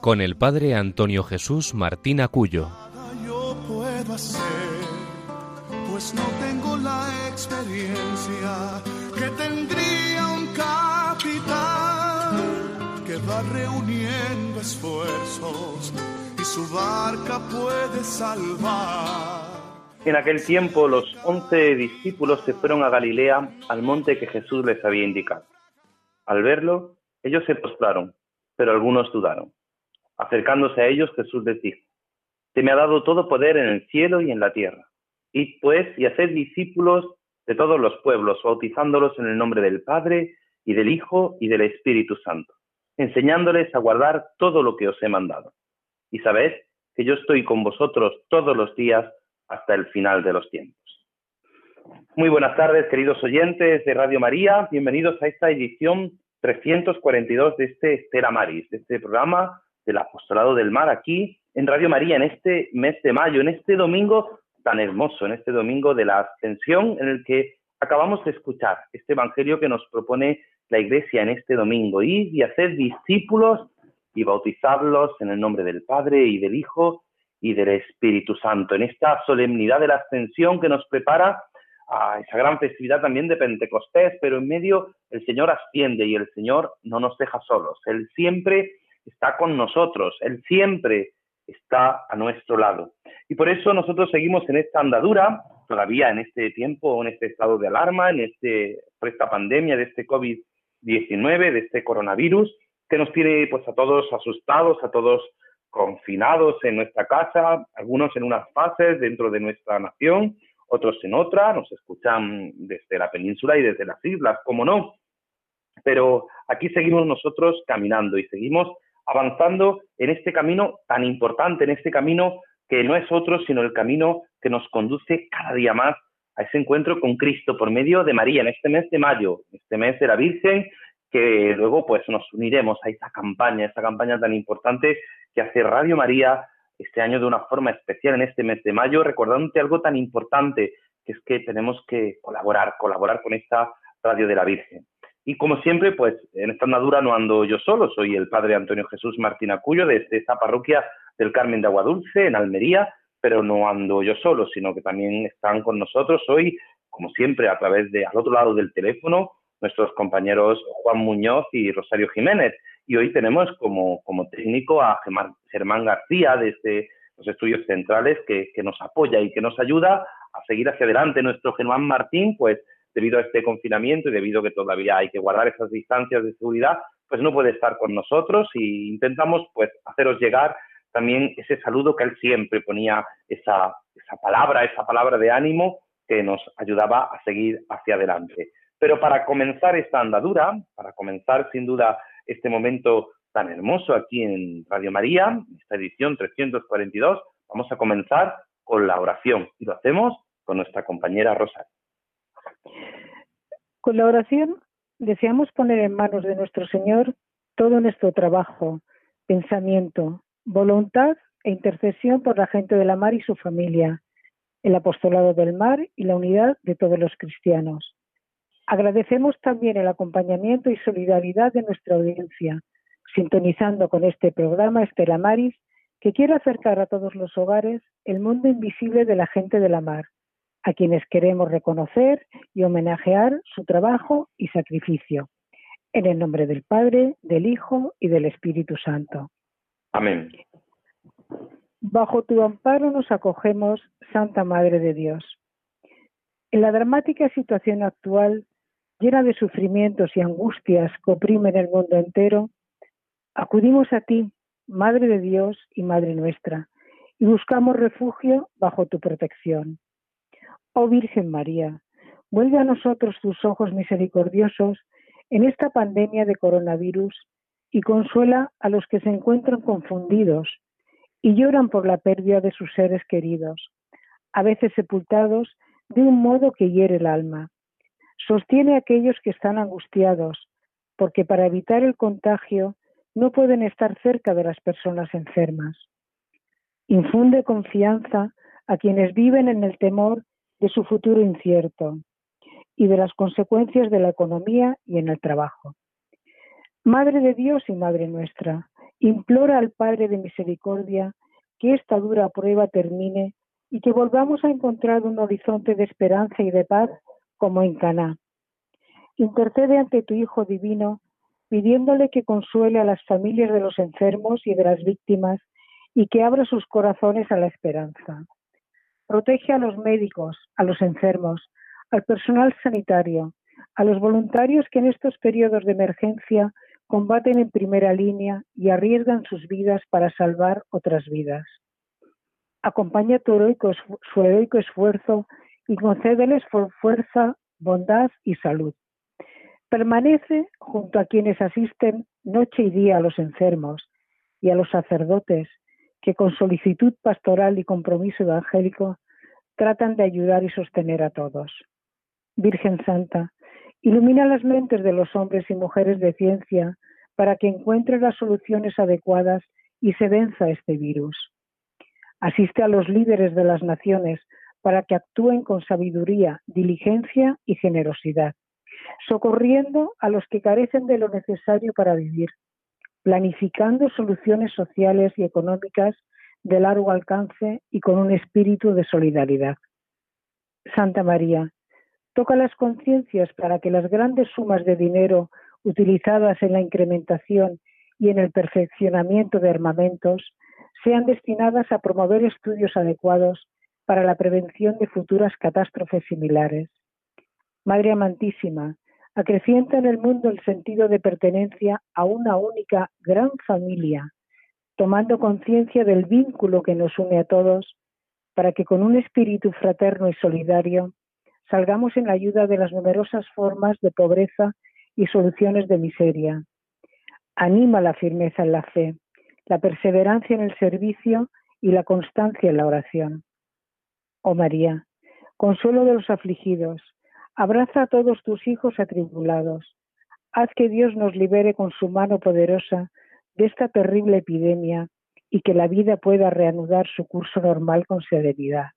con el padre Antonio Jesús Martín Acuyo. Yo puedo hacer, pues no tengo la experiencia que tendría un capitán que va reuniendo esfuerzos y su barca puede salvar. En aquel tiempo los once discípulos se fueron a Galilea al monte que Jesús les había indicado. Al verlo, ellos se postraron, pero algunos dudaron. Acercándose a ellos, Jesús les dijo, Se me ha dado todo poder en el cielo y en la tierra. Id pues y haced discípulos de todos los pueblos, bautizándolos en el nombre del Padre y del Hijo y del Espíritu Santo, enseñándoles a guardar todo lo que os he mandado. Y sabed que yo estoy con vosotros todos los días hasta el final de los tiempos. Muy buenas tardes, queridos oyentes de Radio María. Bienvenidos a esta edición 342 de este Estela Maris, de este programa del Apostolado del Mar aquí en Radio María en este mes de mayo, en este domingo tan hermoso, en este domingo de la Ascensión en el que acabamos de escuchar este Evangelio que nos propone la Iglesia en este domingo, ir y hacer discípulos y bautizarlos en el nombre del Padre y del Hijo y del Espíritu Santo, en esta solemnidad de la Ascensión que nos prepara a esa gran festividad también de Pentecostés, pero en medio el Señor asciende y el Señor no nos deja solos. Él siempre está con nosotros, Él siempre está a nuestro lado. Y por eso nosotros seguimos en esta andadura, todavía en este tiempo, en este estado de alarma, en este, por esta pandemia de este COVID-19, de este coronavirus, que nos tiene pues a todos asustados, a todos confinados en nuestra casa, algunos en unas fases dentro de nuestra nación, otros en otra, nos escuchan desde la península y desde las islas, como no. Pero aquí seguimos nosotros caminando y seguimos avanzando en este camino tan importante, en este camino que no es otro sino el camino que nos conduce cada día más a ese encuentro con Cristo por medio de María en este mes de mayo, este mes de la Virgen, que luego pues nos uniremos a esta campaña, esta campaña tan importante que hace Radio María este año de una forma especial en este mes de mayo, recordándote algo tan importante, que es que tenemos que colaborar, colaborar con esta Radio de la Virgen. Y como siempre, pues en esta andadura no ando yo solo, soy el padre Antonio Jesús Martín Acuyo desde esta parroquia del Carmen de Aguadulce, en Almería, pero no ando yo solo, sino que también están con nosotros hoy, como siempre, a través de al otro lado del teléfono, nuestros compañeros Juan Muñoz y Rosario Jiménez. Y hoy tenemos como, como técnico a Germán García desde los estudios centrales que, que, nos apoya y que nos ayuda a seguir hacia adelante. Nuestro Germán Martín, pues debido a este confinamiento y debido a que todavía hay que guardar esas distancias de seguridad, pues no puede estar con nosotros y intentamos pues haceros llegar también ese saludo que él siempre ponía esa, esa palabra, esa palabra de ánimo que nos ayudaba a seguir hacia adelante. Pero para comenzar esta andadura, para comenzar sin duda este momento tan hermoso aquí en Radio María, esta edición 342, vamos a comenzar con la oración y lo hacemos con nuestra compañera Rosa. Con la oración deseamos poner en manos de nuestro Señor todo nuestro trabajo, pensamiento, voluntad e intercesión por la gente de la mar y su familia, el apostolado del mar y la unidad de todos los cristianos. Agradecemos también el acompañamiento y solidaridad de nuestra audiencia, sintonizando con este programa Estela Maris, que quiere acercar a todos los hogares el mundo invisible de la gente de la mar, a quienes queremos reconocer y homenajear su trabajo y sacrificio. En el nombre del Padre, del Hijo y del Espíritu Santo. Amén. Bajo tu amparo nos acogemos, Santa Madre de Dios. En la dramática situación actual, llena de sufrimientos y angustias que oprimen el mundo entero, acudimos a ti, Madre de Dios y Madre nuestra, y buscamos refugio bajo tu protección. Oh Virgen María, vuelve a nosotros tus ojos misericordiosos en esta pandemia de coronavirus y consuela a los que se encuentran confundidos y lloran por la pérdida de sus seres queridos, a veces sepultados de un modo que hiere el alma. Sostiene a aquellos que están angustiados, porque para evitar el contagio no pueden estar cerca de las personas enfermas. Infunde confianza a quienes viven en el temor de su futuro incierto y de las consecuencias de la economía y en el trabajo. Madre de Dios y Madre nuestra, implora al Padre de Misericordia que esta dura prueba termine y que volvamos a encontrar un horizonte de esperanza y de paz como en Caná. Intercede ante tu Hijo divino, pidiéndole que consuele a las familias de los enfermos y de las víctimas y que abra sus corazones a la esperanza. Protege a los médicos, a los enfermos, al personal sanitario, a los voluntarios que en estos periodos de emergencia combaten en primera línea y arriesgan sus vidas para salvar otras vidas. Acompaña tu heroico, su heroico esfuerzo y concédeles fuerza, bondad y salud. Permanece junto a quienes asisten noche y día a los enfermos y a los sacerdotes que con solicitud pastoral y compromiso evangélico tratan de ayudar y sostener a todos. Virgen Santa, ilumina las mentes de los hombres y mujeres de ciencia para que encuentren las soluciones adecuadas y se venza este virus. Asiste a los líderes de las naciones para que actúen con sabiduría, diligencia y generosidad, socorriendo a los que carecen de lo necesario para vivir, planificando soluciones sociales y económicas de largo alcance y con un espíritu de solidaridad. Santa María, toca las conciencias para que las grandes sumas de dinero utilizadas en la incrementación y en el perfeccionamiento de armamentos sean destinadas a promover estudios adecuados para la prevención de futuras catástrofes similares. Madre amantísima, acrecienta en el mundo el sentido de pertenencia a una única gran familia, tomando conciencia del vínculo que nos une a todos, para que con un espíritu fraterno y solidario salgamos en ayuda de las numerosas formas de pobreza y soluciones de miseria. Anima la firmeza en la fe, la perseverancia en el servicio y la constancia en la oración. Oh María, consuelo de los afligidos, abraza a todos tus hijos atribulados. Haz que Dios nos libere con su mano poderosa de esta terrible epidemia y que la vida pueda reanudar su curso normal con serenidad.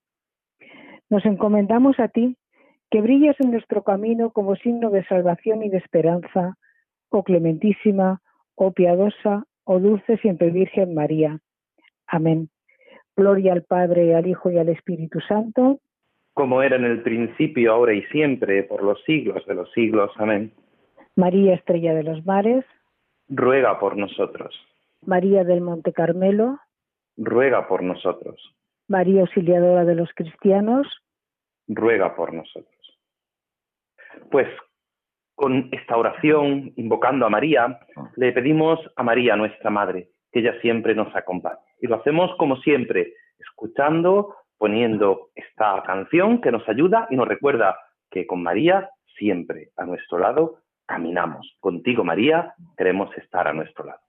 Nos encomendamos a ti, que brillas en nuestro camino como signo de salvación y de esperanza, oh clementísima, oh piadosa, oh dulce siempre Virgen María. Amén. Gloria al Padre, al Hijo y al Espíritu Santo. Como era en el principio, ahora y siempre, por los siglos de los siglos. Amén. María Estrella de los Mares. Ruega por nosotros. María del Monte Carmelo. Ruega por nosotros. María Auxiliadora de los Cristianos. Ruega por nosotros. Pues con esta oración, invocando a María, le pedimos a María, nuestra Madre, que ella siempre nos acompañe. Y lo hacemos como siempre, escuchando, poniendo esta canción que nos ayuda y nos recuerda que con María siempre a nuestro lado caminamos. Contigo, María, queremos estar a nuestro lado.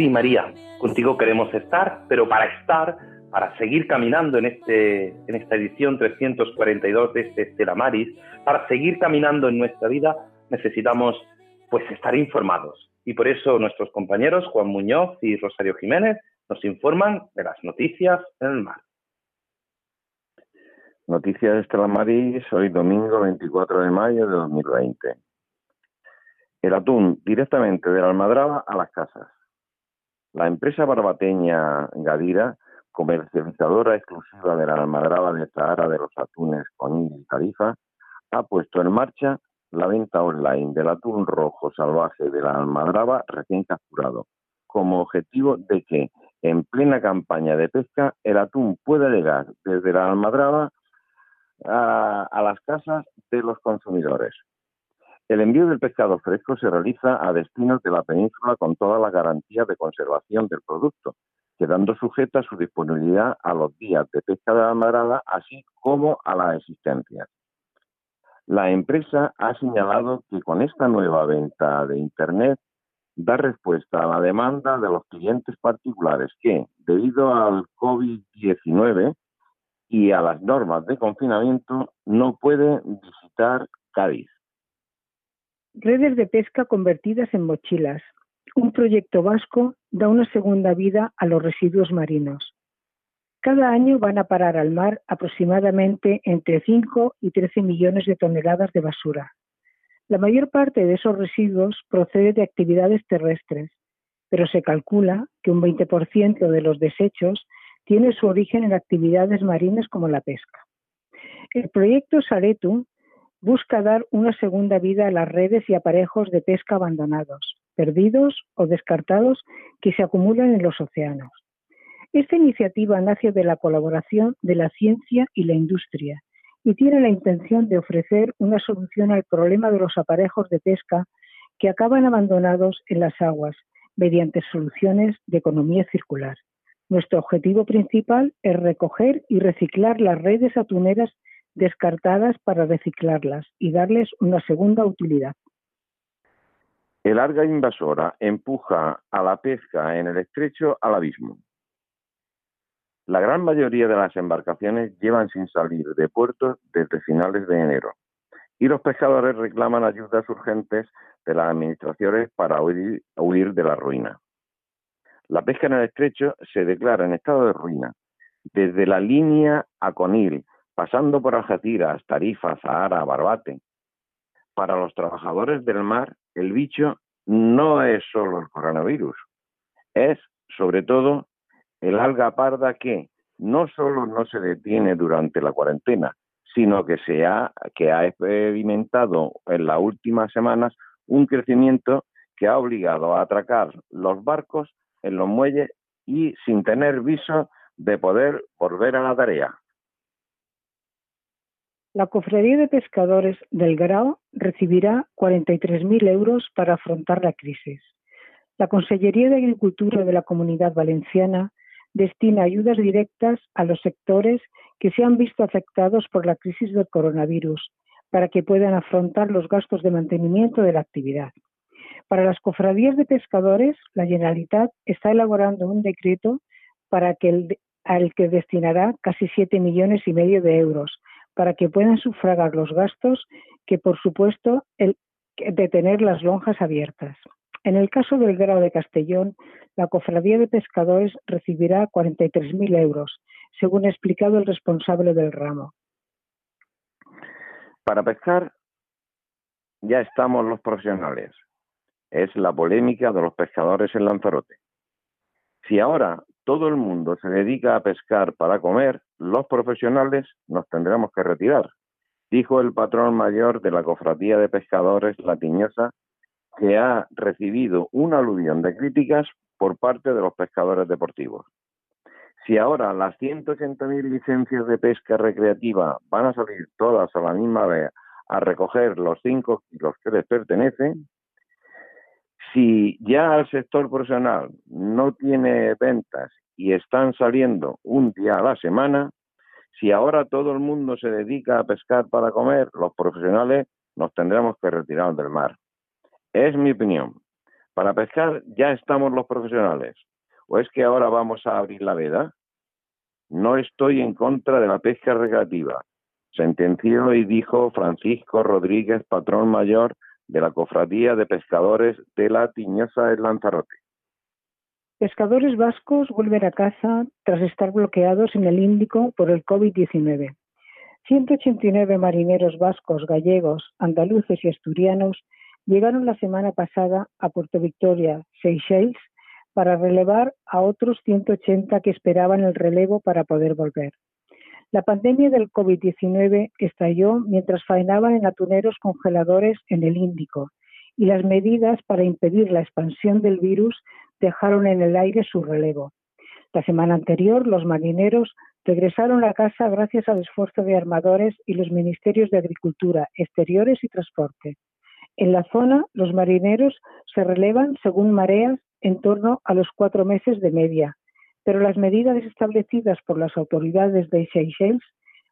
Sí, María, contigo queremos estar, pero para estar, para seguir caminando en, este, en esta edición 342 de este Estela Maris, para seguir caminando en nuestra vida, necesitamos pues estar informados. Y por eso nuestros compañeros Juan Muñoz y Rosario Jiménez nos informan de las noticias en el mar. Noticias de Estela Maris, hoy domingo 24 de mayo de 2020. El atún directamente de la almadraba a las casas. La empresa barbateña Gadira, comercializadora exclusiva de la almadraba de Sahara de los atunes Conil y Tarifa, ha puesto en marcha la venta online del atún rojo salvaje de la almadraba recién capturado, como objetivo de que en plena campaña de pesca el atún pueda llegar desde la almadraba a, a las casas de los consumidores. El envío del pescado fresco se realiza a destinos de la península con toda la garantía de conservación del producto, quedando sujeta su disponibilidad a los días de pesca de la almadraba, así como a la existencia. La empresa ha señalado que con esta nueva venta de Internet da respuesta a la demanda de los clientes particulares que, debido al COVID-19 y a las normas de confinamiento, no pueden visitar Cádiz. Redes de pesca convertidas en mochilas. Un proyecto vasco da una segunda vida a los residuos marinos. Cada año van a parar al mar aproximadamente entre 5 y 13 millones de toneladas de basura. La mayor parte de esos residuos procede de actividades terrestres, pero se calcula que un 20% de los desechos tiene su origen en actividades marinas como la pesca. El proyecto Saretu busca dar una segunda vida a las redes y aparejos de pesca abandonados, perdidos o descartados que se acumulan en los océanos. Esta iniciativa nace de la colaboración de la ciencia y la industria y tiene la intención de ofrecer una solución al problema de los aparejos de pesca que acaban abandonados en las aguas mediante soluciones de economía circular. Nuestro objetivo principal es recoger y reciclar las redes atuneras descartadas para reciclarlas y darles una segunda utilidad. El alga invasora empuja a la pesca en el estrecho al abismo. La gran mayoría de las embarcaciones llevan sin salir de puertos desde finales de enero y los pescadores reclaman ayudas urgentes de las administraciones para huir, huir de la ruina. La pesca en el estrecho se declara en estado de ruina desde la línea Aconil, pasando por Algeciras, Tarifa, Sahara, Barbate. Para los trabajadores del mar, el bicho no es solo el coronavirus, es sobre todo el alga parda que no solo no se detiene durante la cuarentena, sino que, se ha, que ha experimentado en las últimas semanas un crecimiento que ha obligado a atracar los barcos en los muelles y sin tener viso de poder volver a la tarea. La Cofradía de Pescadores del Grao recibirá 43.000 euros para afrontar la crisis. La Consellería de Agricultura de la Comunidad Valenciana destina ayudas directas a los sectores que se han visto afectados por la crisis del coronavirus para que puedan afrontar los gastos de mantenimiento de la actividad. Para las cofradías de pescadores, la Generalitat está elaborando un decreto para el, al que destinará casi 7 millones y medio de euros para que puedan sufragar los gastos que, por supuesto, de tener las lonjas abiertas. En el caso del grado de Castellón, la Cofradía de Pescadores recibirá 43.000 euros, según ha explicado el responsable del ramo. Para pescar ya estamos los profesionales. Es la polémica de los pescadores en Lanzarote. Si ahora todo el mundo se dedica a pescar para comer, los profesionales nos tendremos que retirar, dijo el patrón mayor de la Cofradía de Pescadores La Tiñosa, que ha recibido una aluvión de críticas por parte de los pescadores deportivos. Si ahora las 180.000 licencias de pesca recreativa van a salir todas a la misma vez a recoger los cinco kilos que les pertenecen, si ya el sector profesional no tiene ventas y están saliendo un día a la semana, si ahora todo el mundo se dedica a pescar para comer, los profesionales nos tendremos que retirar del mar. Es mi opinión. Para pescar ya estamos los profesionales. ¿O es que ahora vamos a abrir la veda? No estoy en contra de la pesca recreativa, sentenció y dijo Francisco Rodríguez, patrón mayor de la Cofradía de Pescadores de la Tiñosa del Lanzarote. Pescadores vascos vuelven a casa tras estar bloqueados en el Índico por el COVID-19. 189 marineros vascos, gallegos, andaluces y asturianos llegaron la semana pasada a Puerto Victoria, Seychelles, para relevar a otros 180 que esperaban el relevo para poder volver. La pandemia del COVID-19 estalló mientras faenaban en atuneros congeladores en el Índico y las medidas para impedir la expansión del virus dejaron en el aire su relevo. La semana anterior, los marineros regresaron a casa gracias al esfuerzo de armadores y los ministerios de Agricultura, Exteriores y Transporte. En la zona, los marineros se relevan según mareas en torno a los cuatro meses de media, pero las medidas establecidas por las autoridades de Seychelles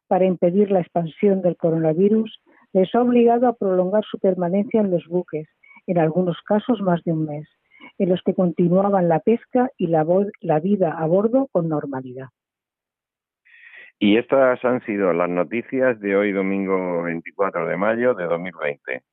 para impedir la expansión del coronavirus les ha obligado a prolongar su permanencia en los buques, en algunos casos más de un mes, en los que continuaban la pesca y la, la vida a bordo con normalidad. Y estas han sido las noticias de hoy domingo 24 de mayo de 2020.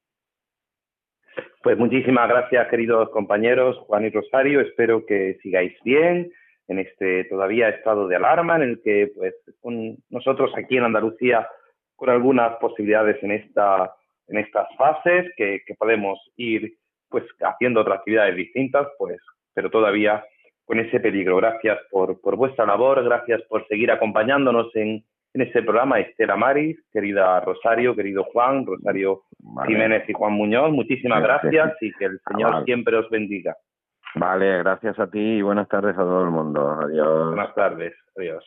Pues muchísimas gracias, queridos compañeros Juan y Rosario. Espero que sigáis bien en este todavía estado de alarma en el que, pues, con nosotros aquí en Andalucía, con algunas posibilidades en esta en estas fases que, que podemos ir pues haciendo otras actividades distintas, pues, pero todavía con ese peligro. Gracias por, por vuestra labor, gracias por seguir acompañándonos en, en este programa, Estela Maris, querida Rosario, querido Juan, Rosario Jiménez y Juan Muñoz, muchísimas gracias, y que el Señor siempre os bendiga. Vale, gracias a ti y buenas tardes a todo el mundo. Adiós. Buenas tardes, adiós.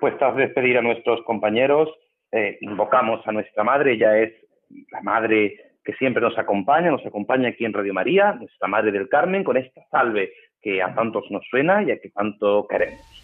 Pues tras despedir a nuestros compañeros, eh, invocamos a nuestra madre, ella es la madre que siempre nos acompaña, nos acompaña aquí en Radio María, nuestra Madre del Carmen, con esta salve que a tantos nos suena y a que tanto queremos.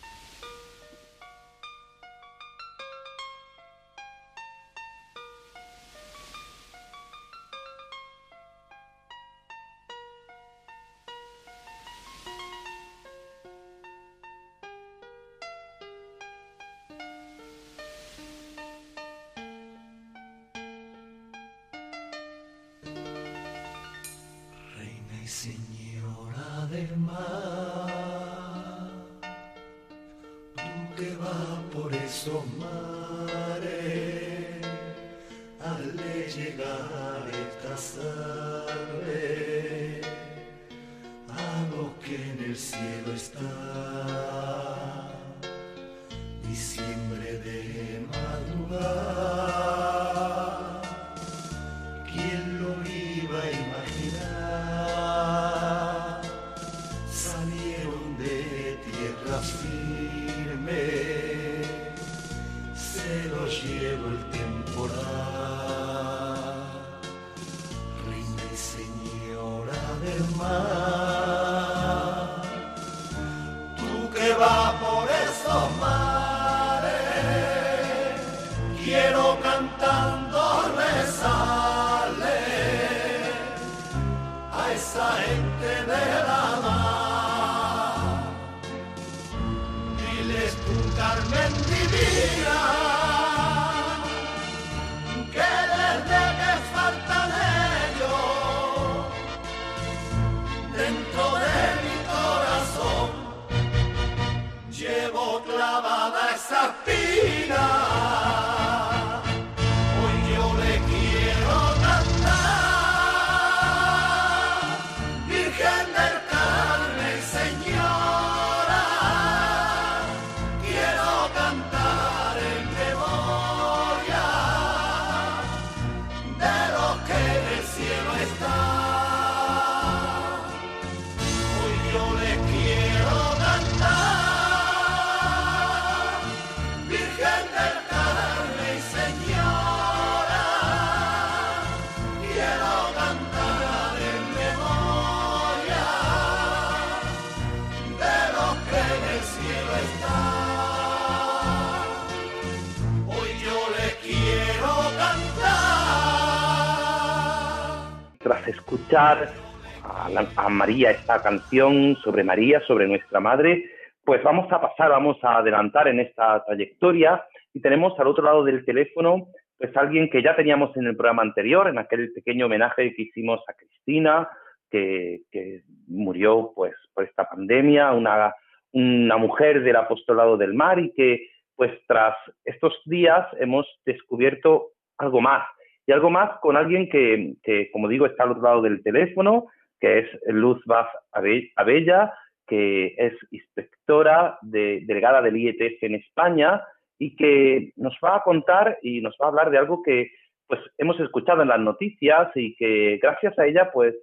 a, la, a María esta canción sobre María, sobre nuestra madre, pues vamos a pasar, vamos a adelantar en esta trayectoria. Y tenemos al otro lado del teléfono pues alguien que ya teníamos en el programa anterior, en aquel pequeño homenaje que hicimos a Cristina, que, que murió pues por esta pandemia, una, una mujer del apostolado del mar y que pues tras estos días hemos descubierto algo más, y algo más con alguien que, que, como digo, está al otro lado del teléfono, que es Luz Vaz Abella, que es inspectora de, delegada del IETF en España y que nos va a contar y nos va a hablar de algo que pues hemos escuchado en las noticias y que gracias a ella pues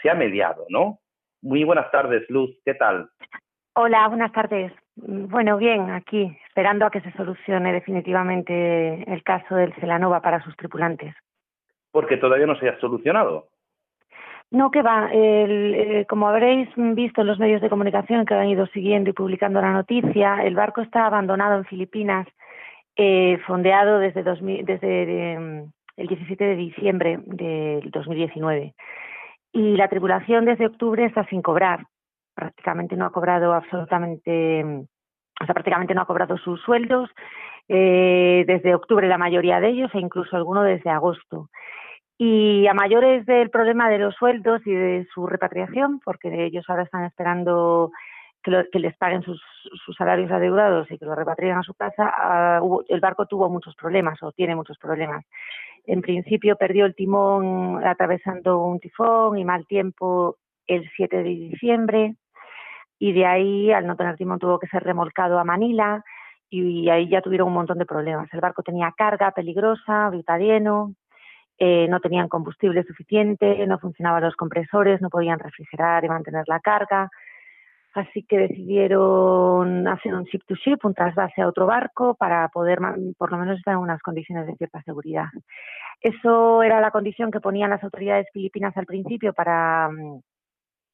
se ha mediado, ¿no? Muy buenas tardes, Luz, ¿qué tal? Hola, buenas tardes. Bueno, bien, aquí, esperando a que se solucione definitivamente el caso del Celanova para sus tripulantes. Porque todavía no se ha solucionado. No, que va. Eh, como habréis visto en los medios de comunicación que han ido siguiendo y publicando la noticia, el barco está abandonado en Filipinas, eh, fondeado desde, em, el 17 de diciembre del 2019. Y la tripulación desde octubre está sin cobrar. Prácticamente no ha cobrado absolutamente, o sea, prácticamente no ha cobrado sus sueldos. Eh, desde octubre la mayoría de ellos e incluso alguno desde agosto. Y a mayores del problema de los sueldos y de su repatriación, porque ellos ahora están esperando que, les paguen sus, salarios adeudados y que los repatrien a su casa, ah, el barco tuvo muchos problemas o tiene muchos problemas. En principio perdió el timón atravesando un tifón y mal tiempo el 7 de diciembre y de ahí, al no tener timón, tuvo que ser remolcado a Manila y ahí ya tuvieron un montón de problemas. El barco tenía carga peligrosa, lleno, eh, no tenían combustible suficiente, no funcionaban los compresores, no podían refrigerar y mantener la carga. Así que decidieron hacer un ship to ship, un trasvase a otro barco para poder por lo menos estar en unas condiciones de cierta seguridad. Eso era la condición que ponían las autoridades filipinas al principio para mm,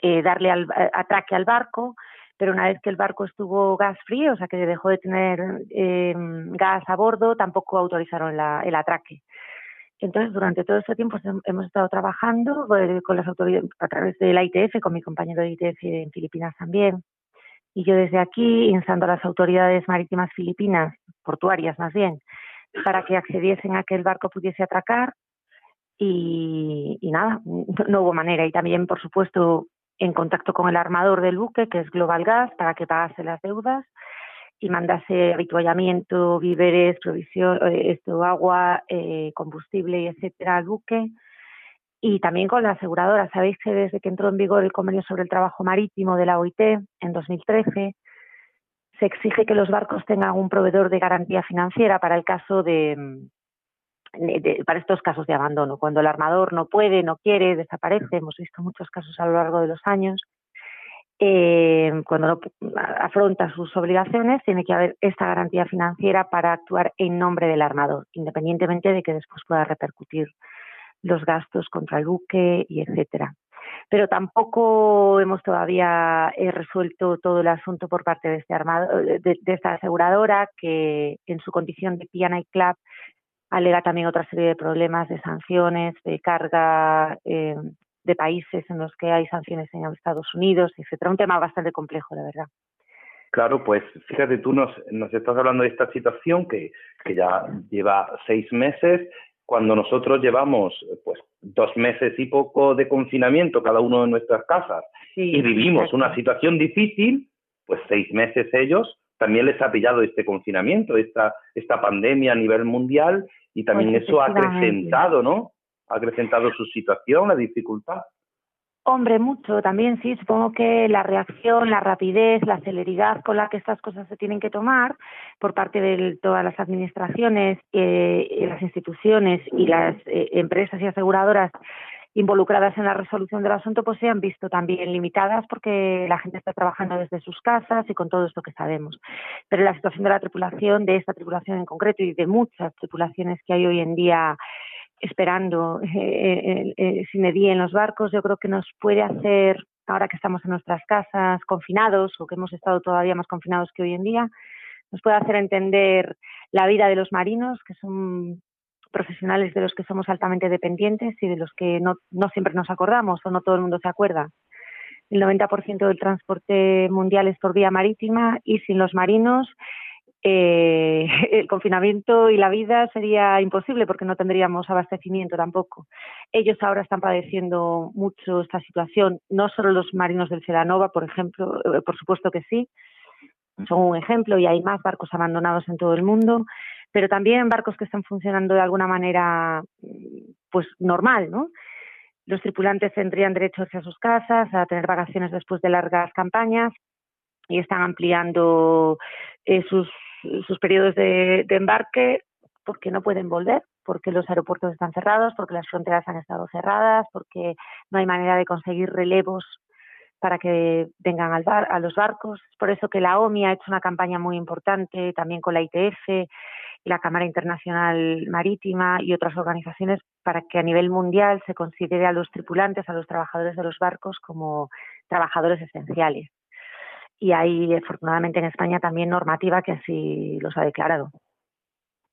eh, darle al, atraque al barco, pero una vez que el barco estuvo gas free, o sea que dejó de tener eh, gas a bordo, tampoco autorizaron el atraque. Entonces, durante todo este tiempo hemos estado trabajando eh, con las autoridades a través del ITF, con mi compañero de ITF en Filipinas también. Y yo desde aquí, instando a las autoridades marítimas filipinas, portuarias más bien, para que accediesen a que el barco pudiese atracar. Y, y nada, no hubo manera. Y también, por supuesto, en contacto con el armador del buque, que es Global Gas, para que pagase las deudas y mandase habituallamiento, víveres, provisión, eh, esto, agua, eh, combustible etcétera al buque. Y también con la aseguradora. Sabéis que desde que entró en vigor el convenio sobre el trabajo marítimo de la OIT en 2013, se exige que los barcos tengan un proveedor de garantía financiera para el caso de, para estos casos de abandono. Cuando el armador no puede, no quiere, desaparece. Hemos visto muchos casos a lo largo de los años eh, cuando no afronta sus obligaciones, tiene que haber esta garantía financiera para actuar en nombre del armador, independientemente de que después pueda repercutir los gastos contra el buque y etcétera. Pero tampoco hemos todavía eh, resuelto todo el asunto por parte de, este armado, de, esta aseguradora que en su condición de P&I Club alega también otra serie de problemas de sanciones, de carga eh, de países en los que hay sanciones en Estados Unidos, etcétera. Un tema bastante complejo, la verdad. Claro, pues fíjate, tú nos, nos estás hablando de esta situación que, que ya lleva seis meses, cuando nosotros llevamos pues dos meses y poco de confinamiento cada uno en nuestras casas y vivimos una situación difícil, pues seis meses ellos también les ha pillado este confinamiento, esta, esta pandemia a nivel mundial y también pues eso ha acrecentado, ¿no? Ha acrecentado su situación, la dificultad? Hombre, mucho también, sí. Supongo que la reacción, la rapidez, la celeridad con la que estas cosas se tienen que tomar por parte de todas las administraciones, eh, las instituciones y las eh, empresas y aseguradoras involucradas en la resolución del asunto, pues se han visto también limitadas porque la gente está trabajando desde sus casas y con todo esto que sabemos. Pero la situación de la tripulación, de esta tripulación en concreto y de muchas tripulaciones que hay hoy en día esperando eh, eh, eh, sin día en los barcos, yo creo que nos puede hacer, ahora que estamos en nuestras casas confinados o que hemos estado todavía más confinados que hoy en día, nos puede hacer entender la vida de los marinos, que son profesionales de los que somos altamente dependientes y de los que no siempre nos acordamos o no todo el mundo se acuerda. El 90% del transporte mundial es por vía marítima y sin los marinos eh, el confinamiento y la vida sería imposible porque no tendríamos abastecimiento tampoco. Ellos ahora están padeciendo mucho esta situación, no solo los marinos del Celanova, por ejemplo, eh, por supuesto que sí, son un ejemplo y hay más barcos abandonados en todo el mundo, pero también barcos que están funcionando de alguna manera pues normal, ¿no? Los tripulantes tendrían derecho a sus casas, a tener vacaciones después de largas campañas y están ampliando eh, sus sus periodos de, embarque porque no pueden volver, porque los aeropuertos están cerrados, porque las fronteras han estado cerradas, porque no hay manera de conseguir relevos para que vengan al bar, a los barcos. Por eso que la OMI ha hecho una campaña muy importante, también con la ITF y la Cámara Internacional Marítima y otras organizaciones, para que a nivel mundial se considere a los tripulantes, a los trabajadores de los barcos como trabajadores esenciales y hay afortunadamente en España también normativa que así los ha declarado.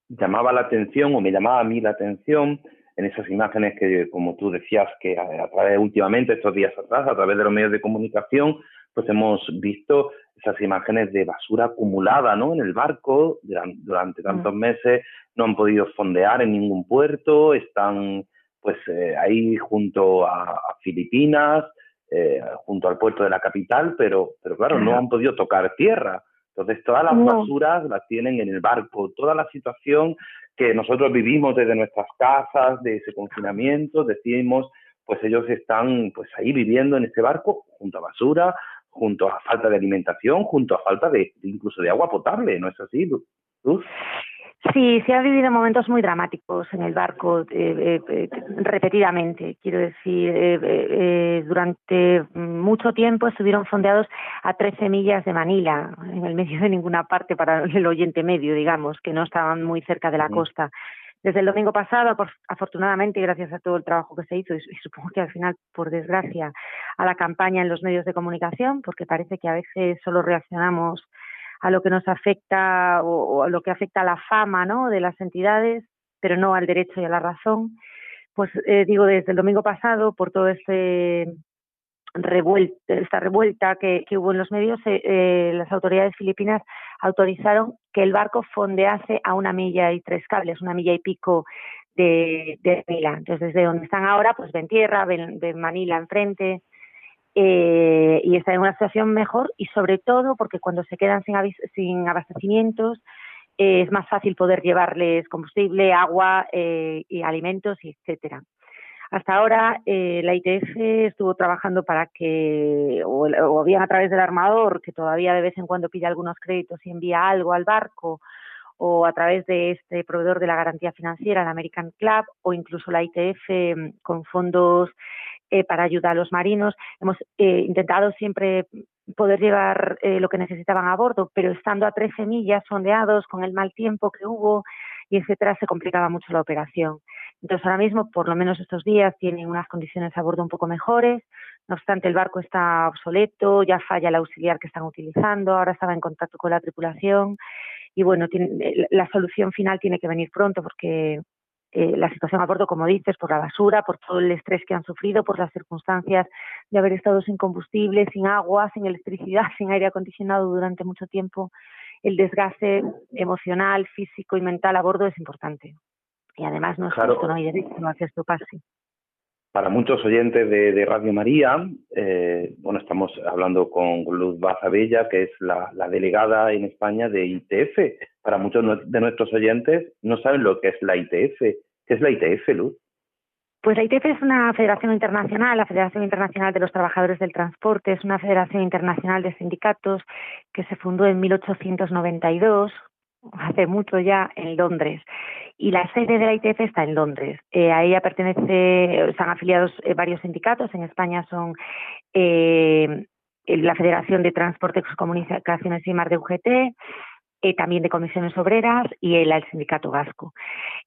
Llamaba la atención o me llamaba a mí la atención en esas imágenes que, como tú decías, que a, través últimamente, estos días atrás, a través de los medios de comunicación, pues hemos visto esas imágenes de basura acumulada ¿no? en el barco durante, mm. tantos meses, no han podido fondear en ningún puerto, están pues eh, ahí junto a Filipinas, eh, junto al puerto de la capital, pero, pero claro, no han podido tocar tierra. Entonces, todas las basuras las tienen en el barco, toda la situación que nosotros vivimos desde nuestras casas, de ese confinamiento, decimos, pues ellos están pues ahí viviendo en ese barco junto a basura, junto a falta de alimentación, junto a falta de incluso de agua potable, ¿no es así, Luz? Sí, se han vivido momentos muy dramáticos en el barco eh, eh, eh, repetidamente. Quiero decir, durante mucho tiempo estuvieron fondeados a 13 millas de Manila, en el medio de ninguna parte para el oyente medio, digamos, que no estaban muy cerca de la costa. Desde el domingo pasado, afortunadamente, gracias a todo el trabajo que se hizo, y supongo que al final, por desgracia, a la campaña en los medios de comunicación, porque parece que a veces solo reaccionamos a lo que nos afecta o, a lo que afecta a la fama ¿no? de las entidades, pero no al derecho y a la razón. Pues eh, digo, desde el domingo pasado, por todo este revuelta, esta revuelta que, hubo en los medios, eh, eh, las autoridades filipinas autorizaron que el barco fondease a una milla y tres cables, una milla y pico de, de Manila. Entonces, desde donde están ahora, pues ven tierra, ven, ven Manila enfrente, eh, y está en una situación mejor y sobre todo porque cuando se quedan sin, sin abastecimientos eh, es más fácil poder llevarles combustible, agua eh, y alimentos, etcétera. Hasta ahora la ITF estuvo trabajando para que, o, o, bien a través del armador, que todavía de vez en cuando pide algunos créditos y envía algo al barco, o a través de este proveedor de la garantía financiera, el American Club, o incluso la ITF mm, con fondos eh, para ayudar a los marinos. Hemos eh, intentado siempre poder llevar eh, lo que necesitaban a bordo, pero estando a 13 millas sondeados con el mal tiempo que hubo y etcétera, se complicaba mucho la operación. Entonces, ahora mismo, por lo menos estos días, tienen unas condiciones a bordo un poco mejores. No obstante, el barco está obsoleto, ya falla el auxiliar que están utilizando, ahora estaba en contacto con la tripulación. Y bueno, la solución final tiene que venir pronto porque eh, la situación a bordo, como dices, por la basura, por todo el estrés que han sufrido, por las circunstancias de haber estado sin combustible, sin agua, sin electricidad, sin aire acondicionado durante mucho tiempo, el desgaste emocional, físico y mental a bordo es importante. Y además no es justo, no hay derecho a que esto pase. Para muchos oyentes de, Radio María, eh, bueno, estamos hablando con Luz Bazabella, que es la, la, delegada en España de ITF. Para muchos de nuestros oyentes no saben lo que es la ITF. ¿Qué es la ITF, Luz? Pues la ITF es una federación internacional, la Federación Internacional de los Trabajadores del Transporte, es una federación internacional de sindicatos que se fundó en 1892, hace mucho ya, en Londres. Y la sede de la ITF está en Londres. Eh, a ella pertenece, están afiliados eh, varios sindicatos. En España son eh, la Federación de Transportes, Comunicaciones y Mar de UGT, eh, también de comisiones obreras y el, sindicato vasco.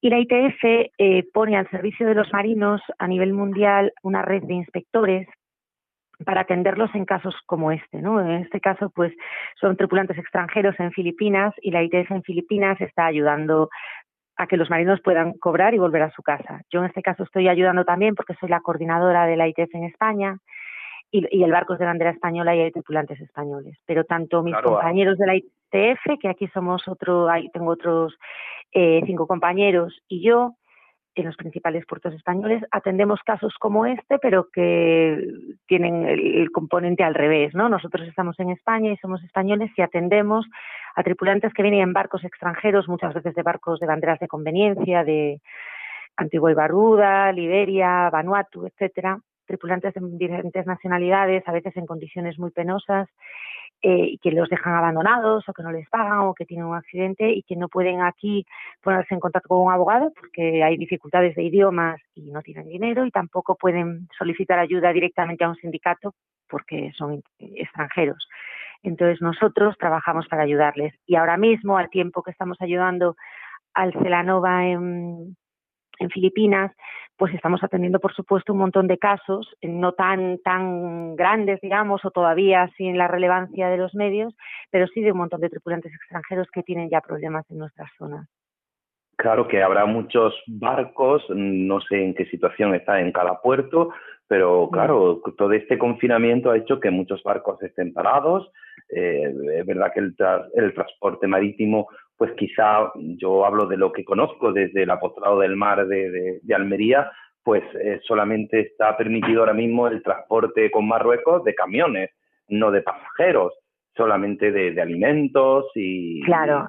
Y la ITF eh, pone al servicio de los marinos a nivel mundial una red de inspectores para atenderlos en casos como este, ¿no? En este caso, pues son tripulantes extranjeros en Filipinas y la ITF en Filipinas está ayudando a que los marinos puedan cobrar y volver a su casa. Yo en este caso estoy ayudando también porque soy la coordinadora de la ITF en España y, el barco es de bandera española y hay tripulantes españoles. Pero tanto mis compañeros de la ITF, que aquí somos otro, ahí tengo otros eh, cinco compañeros, y yo, en los principales puertos españoles atendemos casos como este, pero que tienen el, componente al revés, ¿no? Nosotros estamos en España y somos españoles y atendemos a tripulantes que vienen en barcos extranjeros, muchas veces de barcos de banderas de conveniencia, de Antigua y Barbuda, Liberia, Vanuatu, etcétera, tripulantes de diferentes nacionalidades, a veces en condiciones muy penosas, eh, y que los dejan abandonados o que no les pagan o que tienen un accidente y que no pueden aquí ponerse en contacto con un abogado porque hay dificultades de idiomas y no tienen dinero y tampoco pueden solicitar ayuda directamente a un sindicato porque son extranjeros. Entonces nosotros trabajamos para ayudarles y ahora mismo, al tiempo que estamos ayudando al Celanova en, en Filipinas, pues estamos atendiendo, por supuesto, un montón de casos, no tan, tan grandes, digamos, o todavía sin la relevancia de los medios, pero sí de un montón de tripulantes extranjeros que tienen ya problemas en nuestras zonas. Claro que habrá muchos barcos, no sé en qué situación está en cada puerto, pero claro, todo este confinamiento ha hecho que muchos barcos estén parados. Eh, es verdad que el, el transporte marítimo pues quizá yo hablo de lo que conozco desde el apostolado del mar de, Almería, pues eh, solamente está permitido ahora mismo el transporte con Marruecos de camiones, no de pasajeros, solamente de, alimentos y,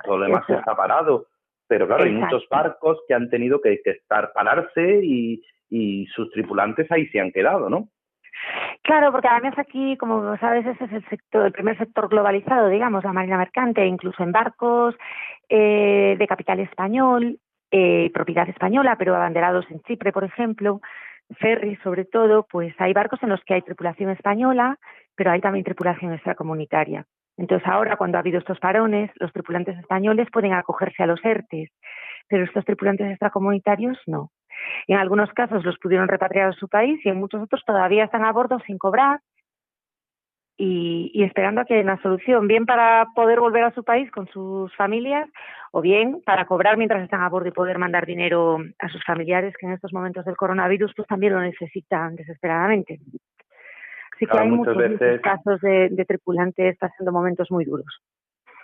todo lo demás está parado. Pero claro, hay muchos barcos que han tenido que, estar pararse y, y sus tripulantes ahí se han quedado, ¿no? Claro, porque además aquí, como sabes, ese es el sector, el primer sector globalizado, digamos, la marina mercante, incluso en barcos eh, de capital español, eh, propiedad española, pero abanderados en Chipre, por ejemplo, ferries sobre todo, pues hay barcos en los que hay tripulación española, pero hay también tripulación extracomunitaria. Entonces ahora, cuando ha habido estos parones, los tripulantes españoles pueden acogerse a los ERTES, pero estos tripulantes extracomunitarios no. En algunos casos los pudieron repatriar a su país y en muchos otros todavía están a bordo sin cobrar y, esperando a que haya una solución, bien para poder volver a su país con sus familias o bien para cobrar mientras están a bordo y poder mandar dinero a sus familiares que en estos momentos del coronavirus pues también lo necesitan desesperadamente. Así que hay muchos, casos de, de tripulantes pasando momentos muy duros.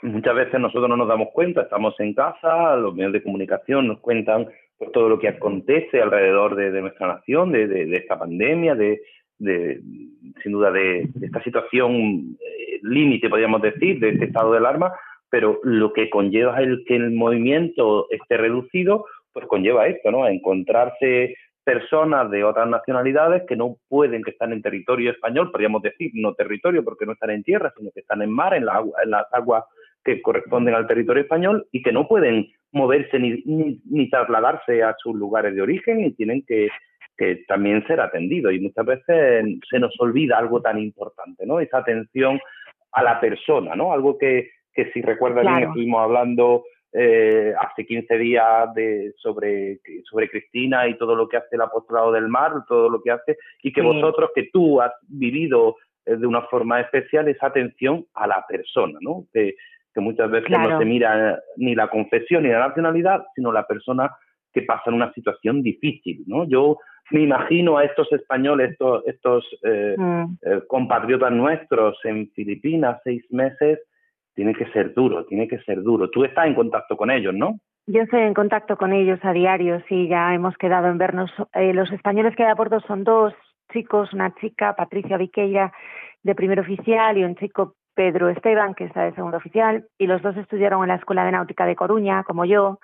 Muchas veces nosotros no nos damos cuenta, estamos en casa, los medios de comunicación nos cuentan por todo lo que acontece alrededor de, nuestra nación, de, esta pandemia, de, sin duda de, esta situación eh, límite, podríamos decir, de este estado de alarma, pero lo que conlleva el que el movimiento esté reducido, pues conlleva esto, ¿no? A encontrarse personas de otras nacionalidades que no pueden, que están en territorio español, podríamos decir, no territorio porque no están en tierra, sino que están en mar, en, la en las aguas que corresponden al territorio español y que no pueden moverse ni, ni, trasladarse a sus lugares de origen y tienen que, que, también ser atendidos. Y muchas veces se nos olvida algo tan importante, ¿no? Esa atención a la persona, ¿no? Algo que, que si recuerdas bien, estuvimos hablando eh, hace 15 días de, sobre, sobre Cristina y todo lo que hace el apostolado del mar, todo lo que hace, y que vosotros, que tú has vivido eh, de una forma especial esa atención a la persona, ¿no? Que, que muchas veces no se mira ni la confesión ni la nacionalidad, sino la persona que pasa en una situación difícil, ¿no? Yo me imagino a estos españoles, estos, estos eh, mm. eh, compatriotas nuestros en Filipinas, seis meses, tiene que ser duro, tiene que ser duro. Tú estás en contacto con ellos, ¿no? Yo estoy en contacto con ellos a diario, sí, ya hemos quedado en vernos. Eh, los españoles que hay a bordo son dos chicos, una chica, Patricia Viqueira, de primer oficial, y un chico, Pedro Esteban, que está de segundo oficial, y los dos estudiaron en la Escuela de Náutica de Coruña, como yo.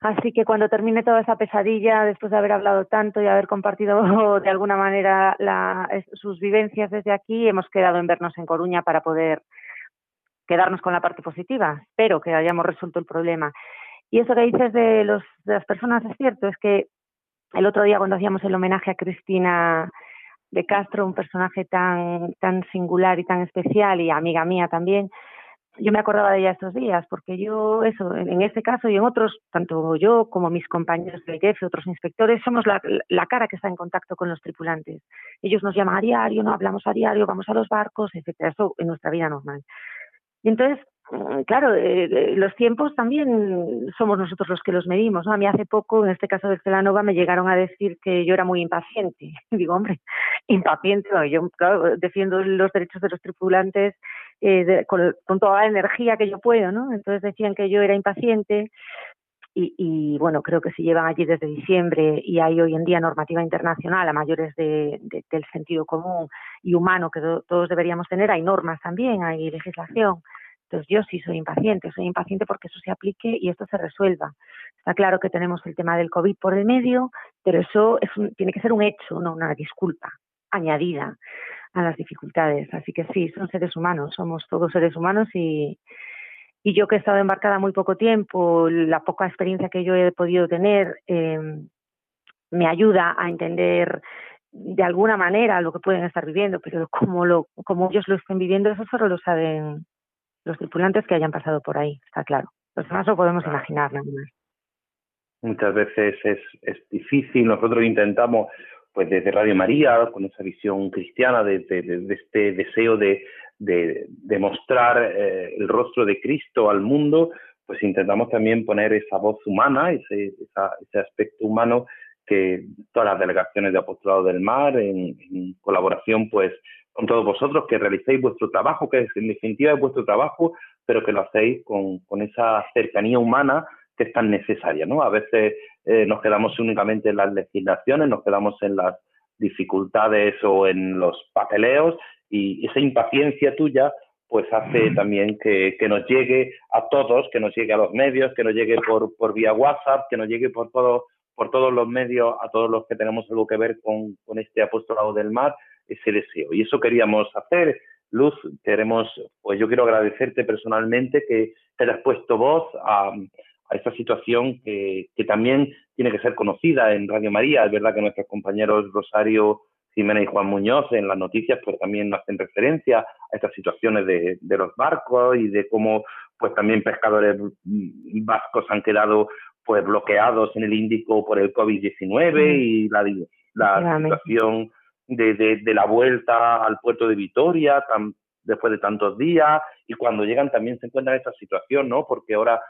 Así que cuando termine toda esa pesadilla, después de haber hablado tanto y haber compartido de alguna manera sus vivencias desde aquí, hemos quedado en vernos en Coruña para poder quedarnos con la parte positiva. Espero que hayamos resuelto el problema. Y eso que dices de, los, de las personas es cierto, es que el otro día cuando hacíamos el homenaje a Cristina de Castro, un personaje tan, tan singular y tan especial y amiga mía también, yo me acordaba de ella estos días, porque yo, eso, en este caso y en otros, tanto yo como mis compañeros del ITF, otros inspectores, somos la, la, cara que está en contacto con los tripulantes. Ellos nos llaman a diario, no hablamos a diario, vamos a los barcos, etcétera, eso en nuestra vida normal. Y entonces, mm, claro, eh, eh, los tiempos también somos nosotros los que los medimos. ¿no? A mí hace poco, en este caso de Celanova, me llegaron a decir que yo era muy impaciente. digo, hombre, impaciente, yo claro, defiendo los derechos de los tripulantes eh, con, con, toda la energía que yo puedo, ¿no? Entonces decían que yo era impaciente, y, bueno, creo que se llevan allí desde diciembre y hay hoy en día normativa internacional a mayores de, del sentido común y humano que todos deberíamos tener. Hay normas también, hay legislación. Entonces yo sí soy impaciente, soy impaciente porque eso se aplique y esto se resuelva. Está claro que tenemos el tema del COVID por el medio, pero eso es tiene que ser un hecho, no una disculpa añadida a las dificultades. Así que sí, son seres humanos, somos todos seres humanos y, y yo que he estado embarcada muy poco tiempo, la poca experiencia que yo he podido tener em, me ayuda a entender de alguna manera lo que pueden estar viviendo, pero como, lo, como ellos lo estén viviendo, eso solo lo saben los tripulantes que hayan pasado por ahí, está claro. Los demás lo podemos imaginar, nada más. Muchas veces es, es difícil, nosotros intentamos pues desde Radio María, con esa visión cristiana de, de este deseo de, de, mostrar eh, el rostro de Cristo al mundo, pues intentamos también poner esa voz humana, ese, ese aspecto humano que todas las delegaciones de Apostolado del Mar, en, colaboración pues con todos vosotros, que realicéis vuestro trabajo, que en definitiva es vuestro trabajo, pero que lo hacéis con, con esa cercanía humana que es tan necesaria, ¿no? A veces eh, nos quedamos únicamente en las legislaciones, nos quedamos en las dificultades o en los papeleos y esa impaciencia tuya pues hace también que, nos llegue a todos, que nos llegue a los medios, que nos llegue por, por vía WhatsApp, que nos llegue por, todo, por todos los medios, a todos los que tenemos algo que ver con, con este apostolado del mar, ese deseo. Y eso queríamos hacer. Luz, queremos, pues yo quiero agradecerte personalmente que te hayas puesto voz a, a esta situación que, que, también tiene que ser conocida en Radio María. Es verdad que nuestros compañeros Rosario Jimena y Juan Muñoz en las noticias pues también hacen referencia a estas situaciones de, de los barcos y de cómo pues también pescadores vascos han quedado pues bloqueados en el Índico por el COVID-19 y la, la situación de, de, de, la vuelta al puerto de Vitoria después de tantos días y cuando llegan también se encuentran esta situación, ¿no? Porque ahora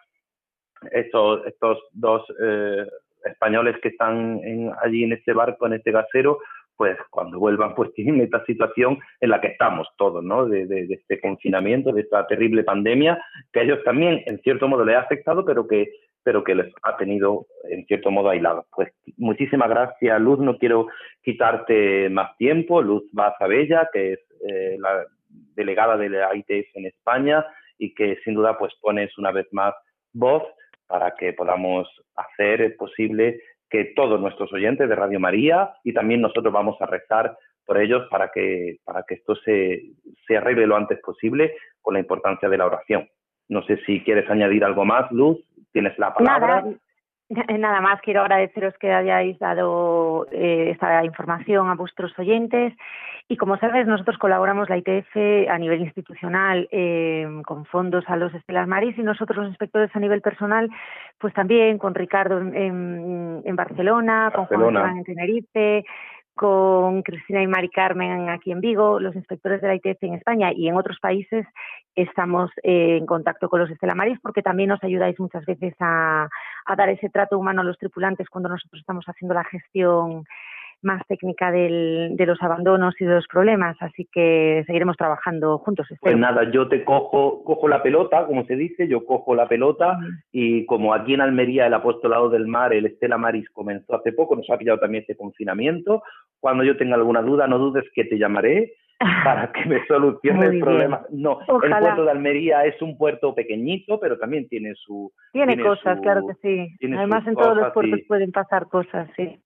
estos, estos dos eh, españoles que están en, allí en este barco, en este gasero, pues cuando vuelvan, pues tienen esta situación en la que estamos todos, ¿no? De, este confinamiento, de esta terrible pandemia, que a ellos también, en cierto modo, les ha afectado, pero que, pero que les ha tenido, en cierto modo, aislados. Pues muchísimas gracias, Luz. No quiero quitarte más tiempo. Luz Bazabella, que es eh, la delegada de la ITF en España y que sin duda pues pones una vez más voz para que podamos hacer posible que todos nuestros oyentes de Radio María y también nosotros vamos a rezar por ellos para que, para que esto se, se arregle lo antes posible con la importancia de la oración. No sé si quieres añadir algo más, Luz, tienes la palabra. más quiero agradeceros que hayáis dado eh, esta información a vuestros oyentes. Y como sabes, nosotros colaboramos la ITF a nivel institucional eh, con fondos a los Estelas Maris y nosotros los inspectores a nivel personal, pues también con Ricardo en, en, Barcelona, con Juan en Tenerife, con Cristina y Mari Carmen aquí en Vigo, los inspectores de la ITF en España y en otros países estamos eh, en contacto con los Estela Maris porque también nos ayudáis muchas veces a, a dar ese trato humano a los tripulantes cuando nosotros estamos haciendo la gestión más técnica del, de los abandonos y de los problemas, así que seguiremos trabajando juntos. Pues nada, yo te cojo, cojo la pelota, como se dice, yo cojo la pelota y como aquí en Almería el apostolado del mar, el Estela Maris comenzó hace poco, nos ha pillado también este confinamiento, cuando yo tenga alguna duda, no dudes que te llamaré para que me solucione el problema. No, el puerto de Almería es un puerto pequeñito, pero también tiene su... Tiene, cosas, claro que sí. Además en todos los puertos pueden pasar cosas, sí.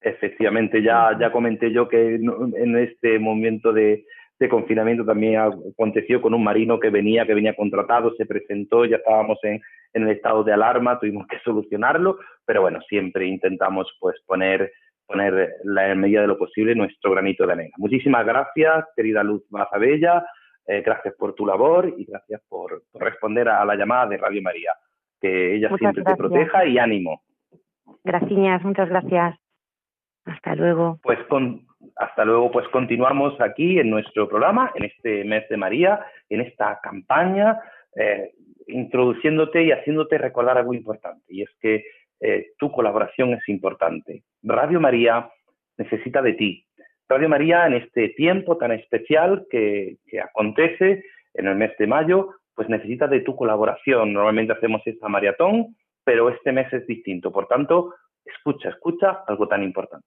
Efectivamente, ya, ya comenté yo que en este momento de, confinamiento también aconteció con un marino que venía, que venía contratado, se presentó, ya estábamos en, en el estado de alarma, tuvimos que solucionarlo, pero bueno, siempre intentamos pues poner, poner la, en medida de lo posible nuestro granito de arena. Muchísimas gracias, querida Luz Mazabella, eh, gracias por tu labor y gracias por, responder a la llamada de Radio María. Que ella siempre te proteja y ánimo. Gracias, muchas gracias. Hasta luego. Pues con, Hasta luego, pues continuamos aquí en nuestro programa, en este mes de María, en esta campaña, eh, introduciéndote y haciéndote recordar algo importante, y es que eh, tu colaboración es importante. Radio María necesita de ti. Radio María, en este tiempo tan especial que, que acontece en el mes de mayo, pues necesita de tu colaboración. Normalmente hacemos esta maratón, pero este mes es distinto. Por tanto, escucha, escucha algo tan importante.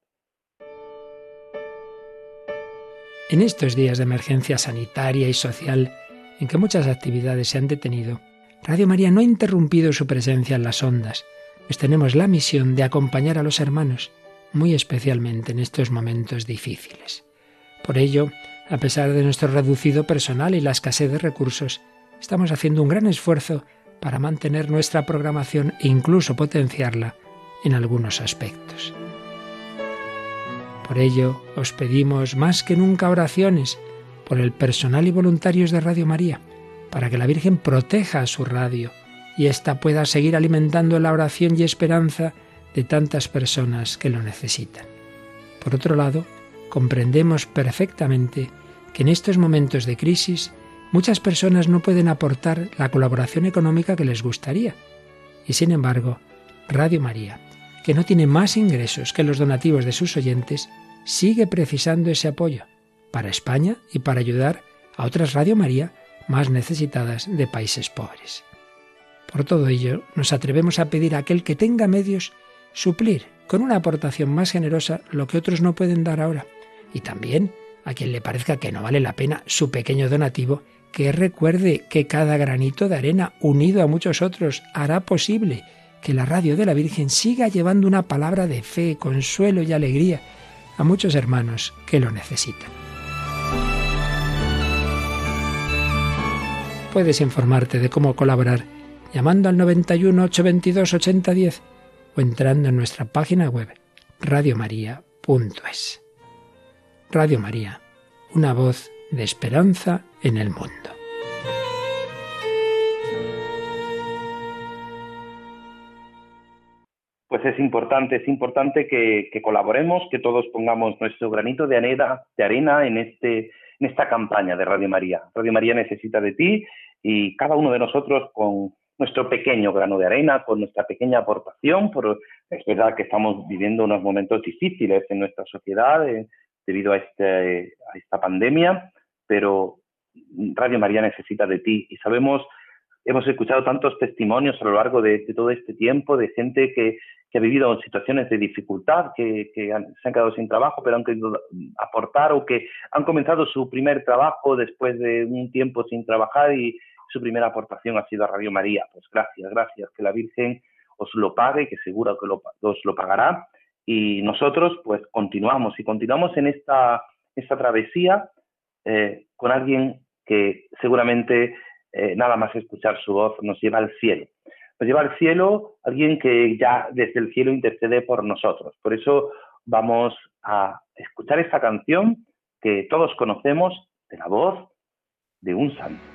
En estos días de emergencia sanitaria y social, en que muchas actividades se han detenido, Radio María no ha interrumpido su presencia en las ondas, pues tenemos la misión de acompañar a los hermanos, muy especialmente en estos momentos difíciles. Por ello, a pesar de nuestro reducido personal y la escasez de recursos, estamos haciendo un gran esfuerzo para mantener nuestra programación e incluso potenciarla en algunos aspectos. Por ello, os pedimos más que nunca oraciones por el personal y voluntarios de Radio María, para que la Virgen proteja a su radio y ésta pueda seguir alimentando la oración y esperanza de tantas personas que lo necesitan. Por otro lado, comprendemos perfectamente que en estos momentos de crisis muchas personas no pueden aportar la colaboración económica que les gustaría. Y sin embargo, Radio María que no tiene más ingresos que los donativos de sus oyentes, sigue precisando ese apoyo para España y para ayudar a otras Radio María más necesitadas de países pobres. Por todo ello, nos atrevemos a pedir a aquel que tenga medios suplir con una aportación más generosa lo que otros no pueden dar ahora, y también a quien le parezca que no vale la pena su pequeño donativo, que recuerde que cada granito de arena unido a muchos otros hará posible que la radio de la Virgen siga llevando una palabra de fe, consuelo y alegría a muchos hermanos que lo necesitan. Puedes informarte de cómo colaborar llamando al 91 822 8010 o entrando en nuestra página web radiomaria.es. Radio María, una voz de esperanza en el mundo. pues es importante, es importante que, colaboremos, que todos pongamos nuestro granito de arena, de arena en, este, en esta campaña de Radio María. Radio María necesita de ti y cada uno de nosotros con nuestro pequeño grano de arena, con nuestra pequeña aportación, por, es verdad que estamos viviendo unos momentos difíciles en nuestra sociedad eh, debido a, este, a esta pandemia, pero Radio María necesita de ti y sabemos hemos escuchado tantos testimonios a lo largo de, todo este tiempo de gente que, ha vivido situaciones de dificultad, que, se han quedado sin trabajo, pero han querido aportar o que han comenzado su primer trabajo después de un tiempo sin trabajar y su primera aportación ha sido a Radio María. Pues gracias, gracias, que la Virgen os lo pague, que seguro que os lo pagará. Y nosotros pues continuamos y continuamos en esta, esta travesía eh, con alguien que seguramente eh, nada más escuchar su voz, nos lleva al cielo. Nos lleva al cielo alguien que ya desde el cielo intercede por nosotros. Por eso vamos a escuchar esta canción que todos conocemos de la voz de un santo.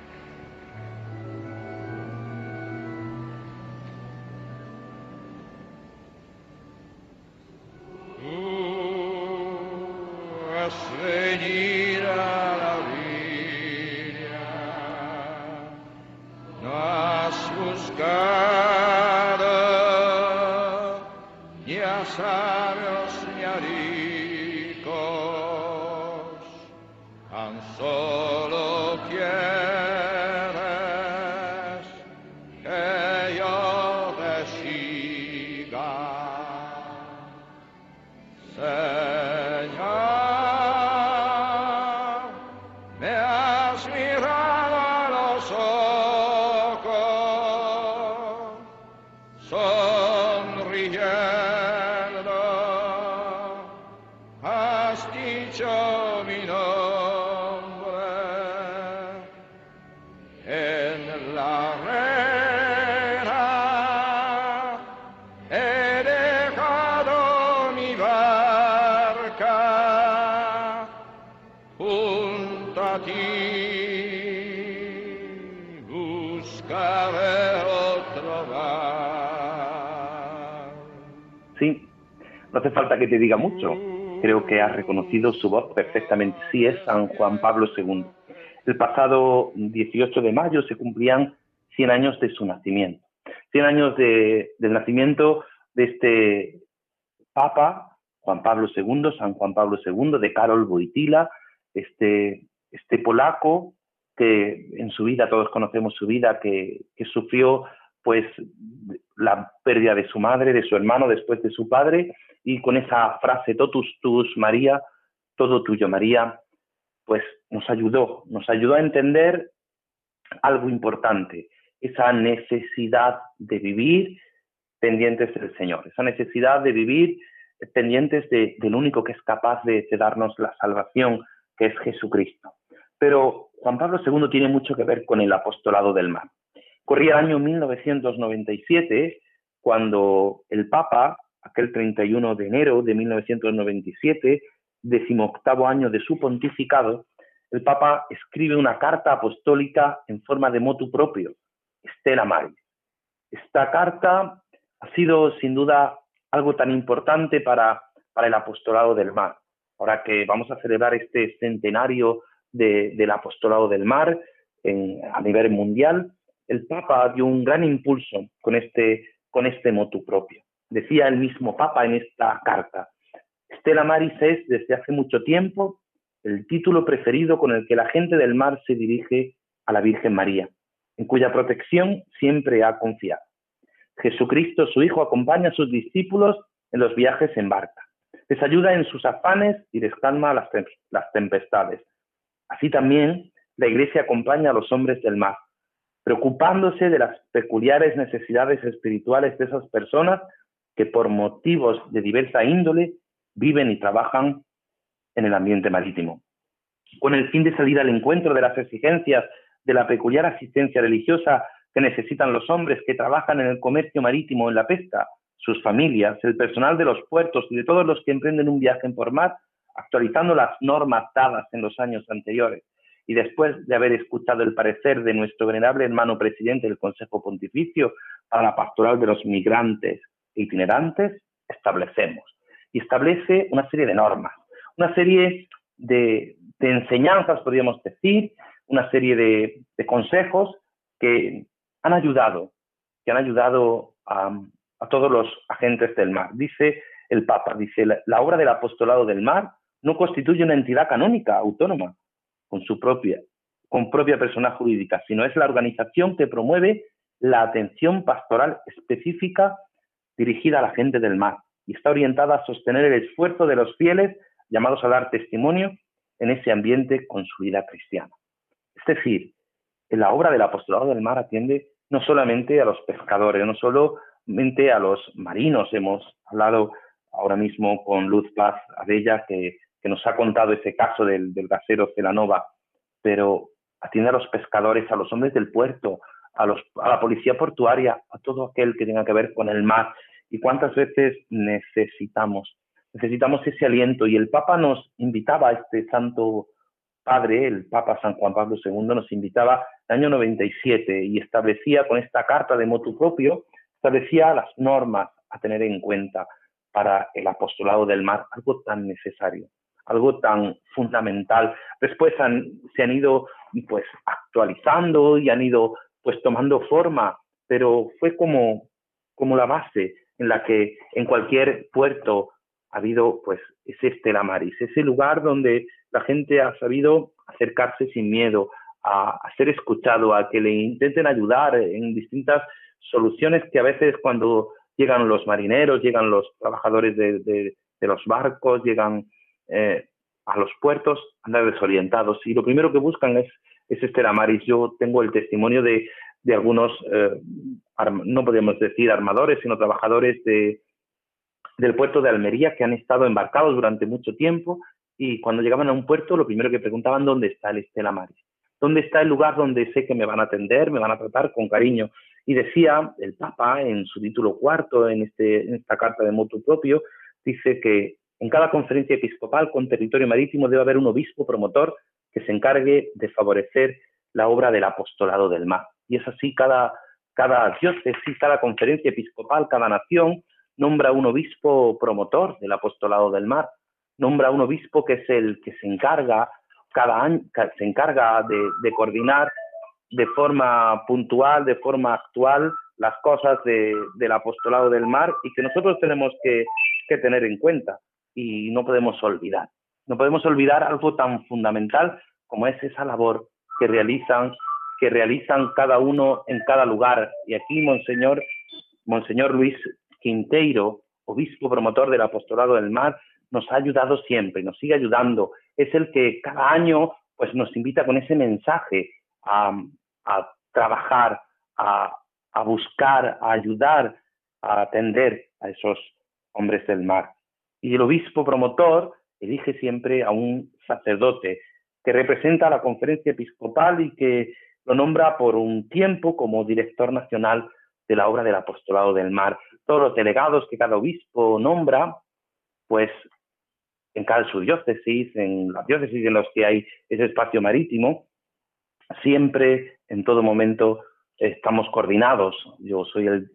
Hace falta que te diga mucho. creo que ha reconocido su voz perfectamente. Sí, es San Juan Pablo II. El pasado 18 de mayo se cumplían 100 años de su nacimiento. 100 años de, del nacimiento de este Papa, Juan Pablo II, San Juan Pablo II, de Karol Wojtyla, este, este polaco que en su vida, todos conocemos su vida, que, que sufrió pues la pérdida de su madre, de su hermano, después de su padre, y con esa frase totus tus María, todo tuyo María, pues nos ayudó, nos ayudó a entender algo importante, esa necesidad de vivir pendientes del Señor, esa necesidad de vivir pendientes del único que es capaz de, de darnos la salvación, que es Jesucristo. Pero Juan Pablo II tiene mucho que ver con el apostolado del mar. Corría el año 1997 cuando el Papa, aquel 31 de enero de 1997, decimoctavo año de su pontificado, el Papa escribe una carta apostólica en forma de motu propio, Stella Maris. Esta carta ha sido sin duda algo tan importante para, para el apostolado del mar. Ahora que vamos a celebrar este centenario del apostolado del mar a nivel mundial, el Papa dio un gran impulso con este, con este motu propio. Decía el mismo Papa en esta carta, Stella Maris es desde hace mucho tiempo el título preferido con el que la gente del mar se dirige a la Virgen María, en cuya protección siempre ha confiado. Jesucristo, su Hijo, acompaña a sus discípulos en los viajes en barca. Les ayuda en sus afanes y les calma las, las tempestades. Así también la Iglesia acompaña a los hombres del mar, preocupándose de las peculiares necesidades espirituales de esas personas que por motivos de diversa índole viven y trabajan en el ambiente marítimo. Con el fin de salir al encuentro de las exigencias de la peculiar asistencia religiosa que necesitan los hombres que trabajan en el comercio marítimo, en la pesca, sus familias, el personal de los puertos y de todos los que emprenden un viaje por mar, actualizando las normas dadas en los años anteriores. Y después de haber escuchado el parecer de nuestro venerable hermano presidente del Consejo Pontificio para la pastoral de los migrantes itinerantes, establecemos. Y establece una serie de normas, una serie de, enseñanzas, podríamos decir, una serie de, consejos que han ayudado, que han ayudado a, todos los agentes del mar. Dice el Papa, dice, la, obra del apostolado del mar no constituye una entidad canónica autónoma con su propia, con propia persona jurídica, sino es la organización que promueve la atención pastoral específica dirigida a la gente del mar y está orientada a sostener el esfuerzo de los fieles llamados a dar testimonio en ese ambiente con su vida cristiana. Es decir, en la obra del apostolado del mar atiende no solamente a los pescadores, no solamente a los marinos. Hemos hablado ahora mismo con Luz Paz Abella, que, nos ha contado ese caso del, del gasero Celanova, pero atiende a los pescadores, a los hombres del puerto, a, los, a la policía portuaria, a todo aquel que tenga que ver con el mar. ¿Y cuántas veces necesitamos necesitamos ese aliento. Y el Papa nos invitaba, este santo padre, el Papa San Juan Pablo II, nos invitaba en el año 97 y establecía con esta carta de motu propio, establecía las normas a tener en cuenta para el apostolado del mar, algo tan necesario, algo tan fundamental. Después se han ido pues actualizando y han ido pues tomando forma, pero fue como, como la base en la que en cualquier puerto ha habido pues ese Estela Maris, ese lugar donde la gente ha sabido acercarse sin miedo, a, ser escuchado, a que le intenten ayudar en distintas soluciones que a veces cuando llegan los marineros, llegan los trabajadores de, los barcos, llegan eh, a los puertos, andan desorientados. Y lo primero que buscan es, es Maris. Yo tengo el testimonio de, algunos, eh, no podemos decir armadores, sino trabajadores de, del puerto de Almería que han estado embarcados durante mucho tiempo y cuando llegaban a un puerto lo primero que preguntaban dónde está el Estela Maris, dónde está el lugar donde sé que me van a atender, me van a tratar con cariño. Y decía el Papa en su título cuarto, en, este, en esta carta de motu propio, dice que en cada conferencia episcopal con territorio marítimo debe haber un obispo promotor que se encargue de favorecer la obra del apostolado del mar. Y es así cada, cada diócesis, cada conferencia episcopal, cada nación nombra un obispo promotor del apostolado del mar, nombra un obispo que es el que se encarga cada año, se encarga de, coordinar de forma puntual, de forma actual, las cosas del apostolado del mar y que nosotros tenemos que, que tener en cuenta y no podemos olvidar. No podemos olvidar algo tan fundamental como es esa labor que realizan, que realizan cada uno en cada lugar. Y aquí, Monseñor, Monseñor Luis Quinteiro, obispo promotor del apostolado del mar, nos ha ayudado siempre, nos sigue ayudando. Es el que cada año pues, nos invita con ese mensaje a, trabajar, a, a buscar, a ayudar, a atender a esos hombres del mar. Y el obispo promotor elige siempre a un sacerdote que representa a la conferencia episcopal y que lo nombra por un tiempo como director nacional de la obra del apostolado del mar. Todos los delegados que cada obispo nombra, pues en cada su diócesis, en las diócesis en los que hay ese espacio marítimo, siempre, en todo momento, estamos coordinados. Yo soy el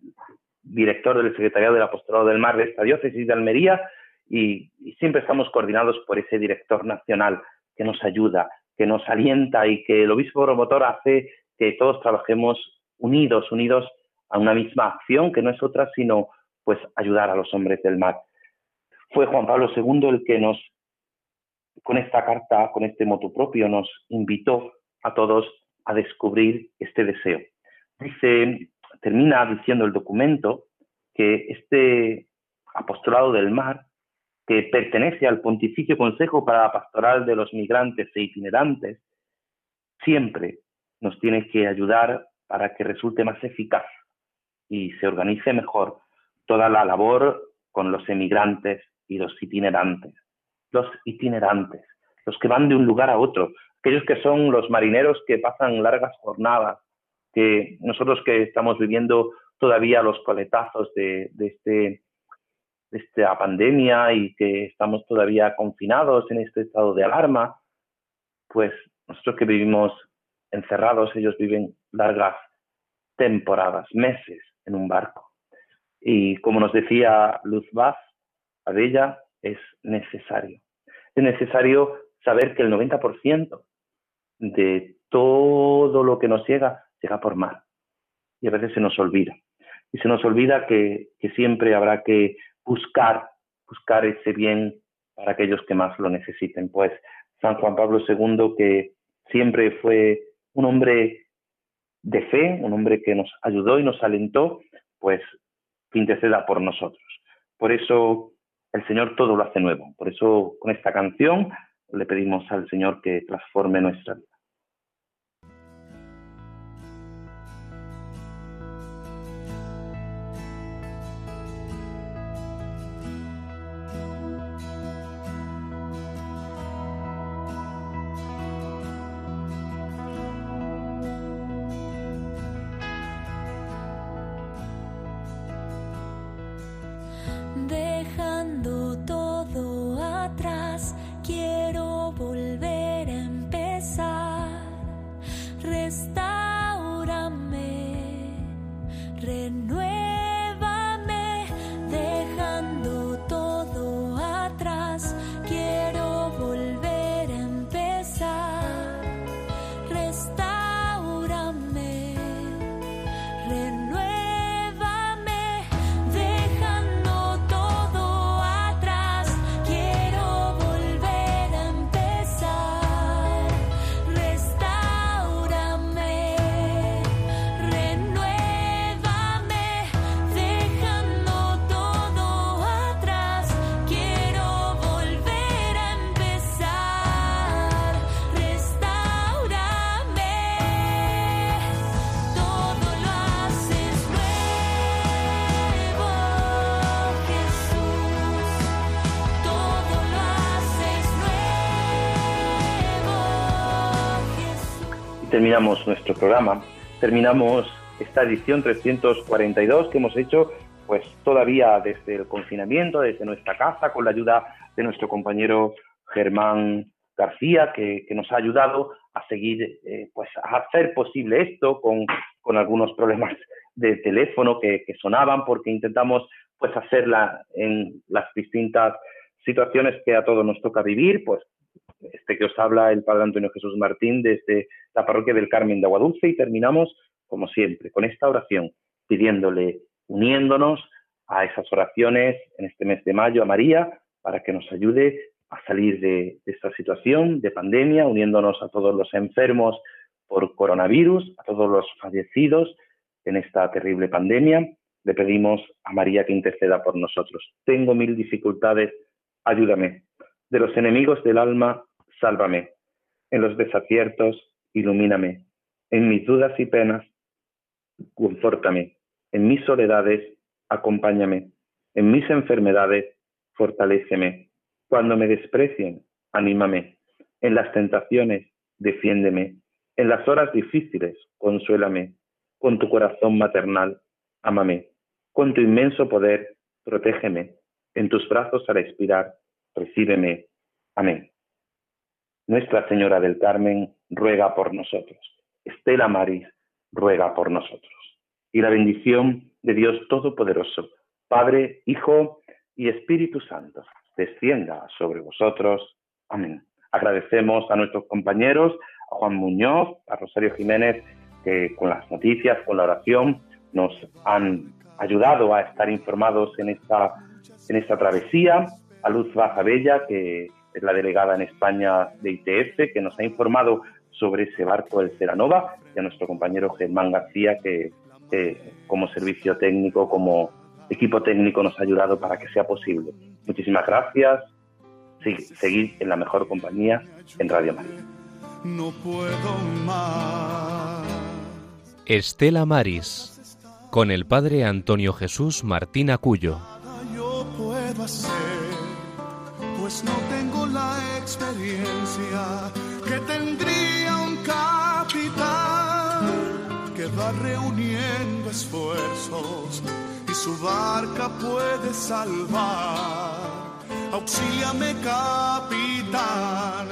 director del Secretariado del Apostolado del Mar de esta diócesis de Almería y, siempre estamos coordinados por ese director nacional que nos ayuda, que nos alienta y que el obispo promotor hace que todos trabajemos unidos, unidos a una misma acción que no es otra sino pues ayudar a los hombres del mar. Fue Juan Pablo II el que nos, con esta carta, con este motu propio, nos invitó a todos a descubrir este deseo. Dice, termina diciendo el documento que este apostolado del mar que pertenece al Pontificio Consejo para la Pastoral de los Migrantes e Itinerantes, siempre nos tiene que ayudar para que resulte más eficaz y se organice mejor toda la labor con los emigrantes y los itinerantes. Los itinerantes, los que van de un lugar a otro, aquellos que son los marineros que pasan largas jornadas, que nosotros que estamos viviendo todavía los coletazos de, de este esta pandemia y que estamos todavía confinados en este estado de alarma, pues nosotros que vivimos encerrados, ellos viven largas temporadas, meses en un barco. Y como nos decía Luz Vaz, a ella es necesario. Es necesario saber que el 90% de todo lo que nos llega llega por mar. Y a veces se nos olvida. Y se nos olvida que, que siempre habrá que buscar, buscar ese bien para aquellos que más lo necesiten. Pues San Juan Pablo II, que siempre fue un hombre de fe, un hombre que nos ayudó y nos alentó, pues que interceda por nosotros. Por eso el Señor todo lo hace nuevo. Por eso con esta canción le pedimos al Señor que transforme nuestra vida. Terminamos nuestro programa, terminamos esta edición 342 que hemos hecho pues todavía desde el confinamiento, desde nuestra casa, con la ayuda de nuestro compañero Germán García, que, nos ha ayudado a seguir, eh, pues a hacer posible esto con, con algunos problemas de teléfono que, que, sonaban, porque intentamos pues hacerla en las distintas situaciones que a todos nos toca vivir, pues este que os habla el Padre Antonio Jesús Martín desde la parroquia del Carmen de Aguadulce y terminamos, como siempre, con esta oración, pidiéndole, uniéndonos a esas oraciones en este mes de mayo a María para que nos ayude a salir de, esta situación de pandemia, uniéndonos a todos los enfermos por coronavirus, a todos los fallecidos en esta terrible pandemia. Le pedimos a María que interceda por nosotros. Tengo mil dificultades, ayúdame. De los enemigos del alma, sálvame. En los desaciertos, ilumíname. En mis dudas y penas, confórtame. En mis soledades, acompáñame. En mis enfermedades, fortaléceme. Cuando me desprecien, anímame. En las tentaciones, defiéndeme. En las horas difíciles, consuélame. Con tu corazón maternal, ámame. Con tu inmenso poder, protégeme. En tus brazos al expirar, recíbeme. Amén. Nuestra Señora del Carmen ruega por nosotros. Estela Maris ruega por nosotros. Y la bendición de Dios Todopoderoso, Padre, Hijo y Espíritu Santo, descienda sobre vosotros. Amén. Agradecemos a nuestros compañeros, a Juan Muñoz, a Rosario Jiménez, que con las noticias, con la oración, nos han ayudado a estar informados en esta, en esta travesía, a Luz Baja Bella, que es la delegada en España de ITF, que nos ha informado sobre ese barco del Ceranova, y a nuestro compañero Germán García, que como servicio técnico, como equipo técnico nos ha ayudado para que sea posible. Muchísimas gracias. Sí, seguid en la mejor compañía en Radio María. No puedo más. Estela Maris, con el padre Antonio Jesús Martín Acuyo. reuniendo esfuerzos y su barca puede salvar. Auxíliame, capitán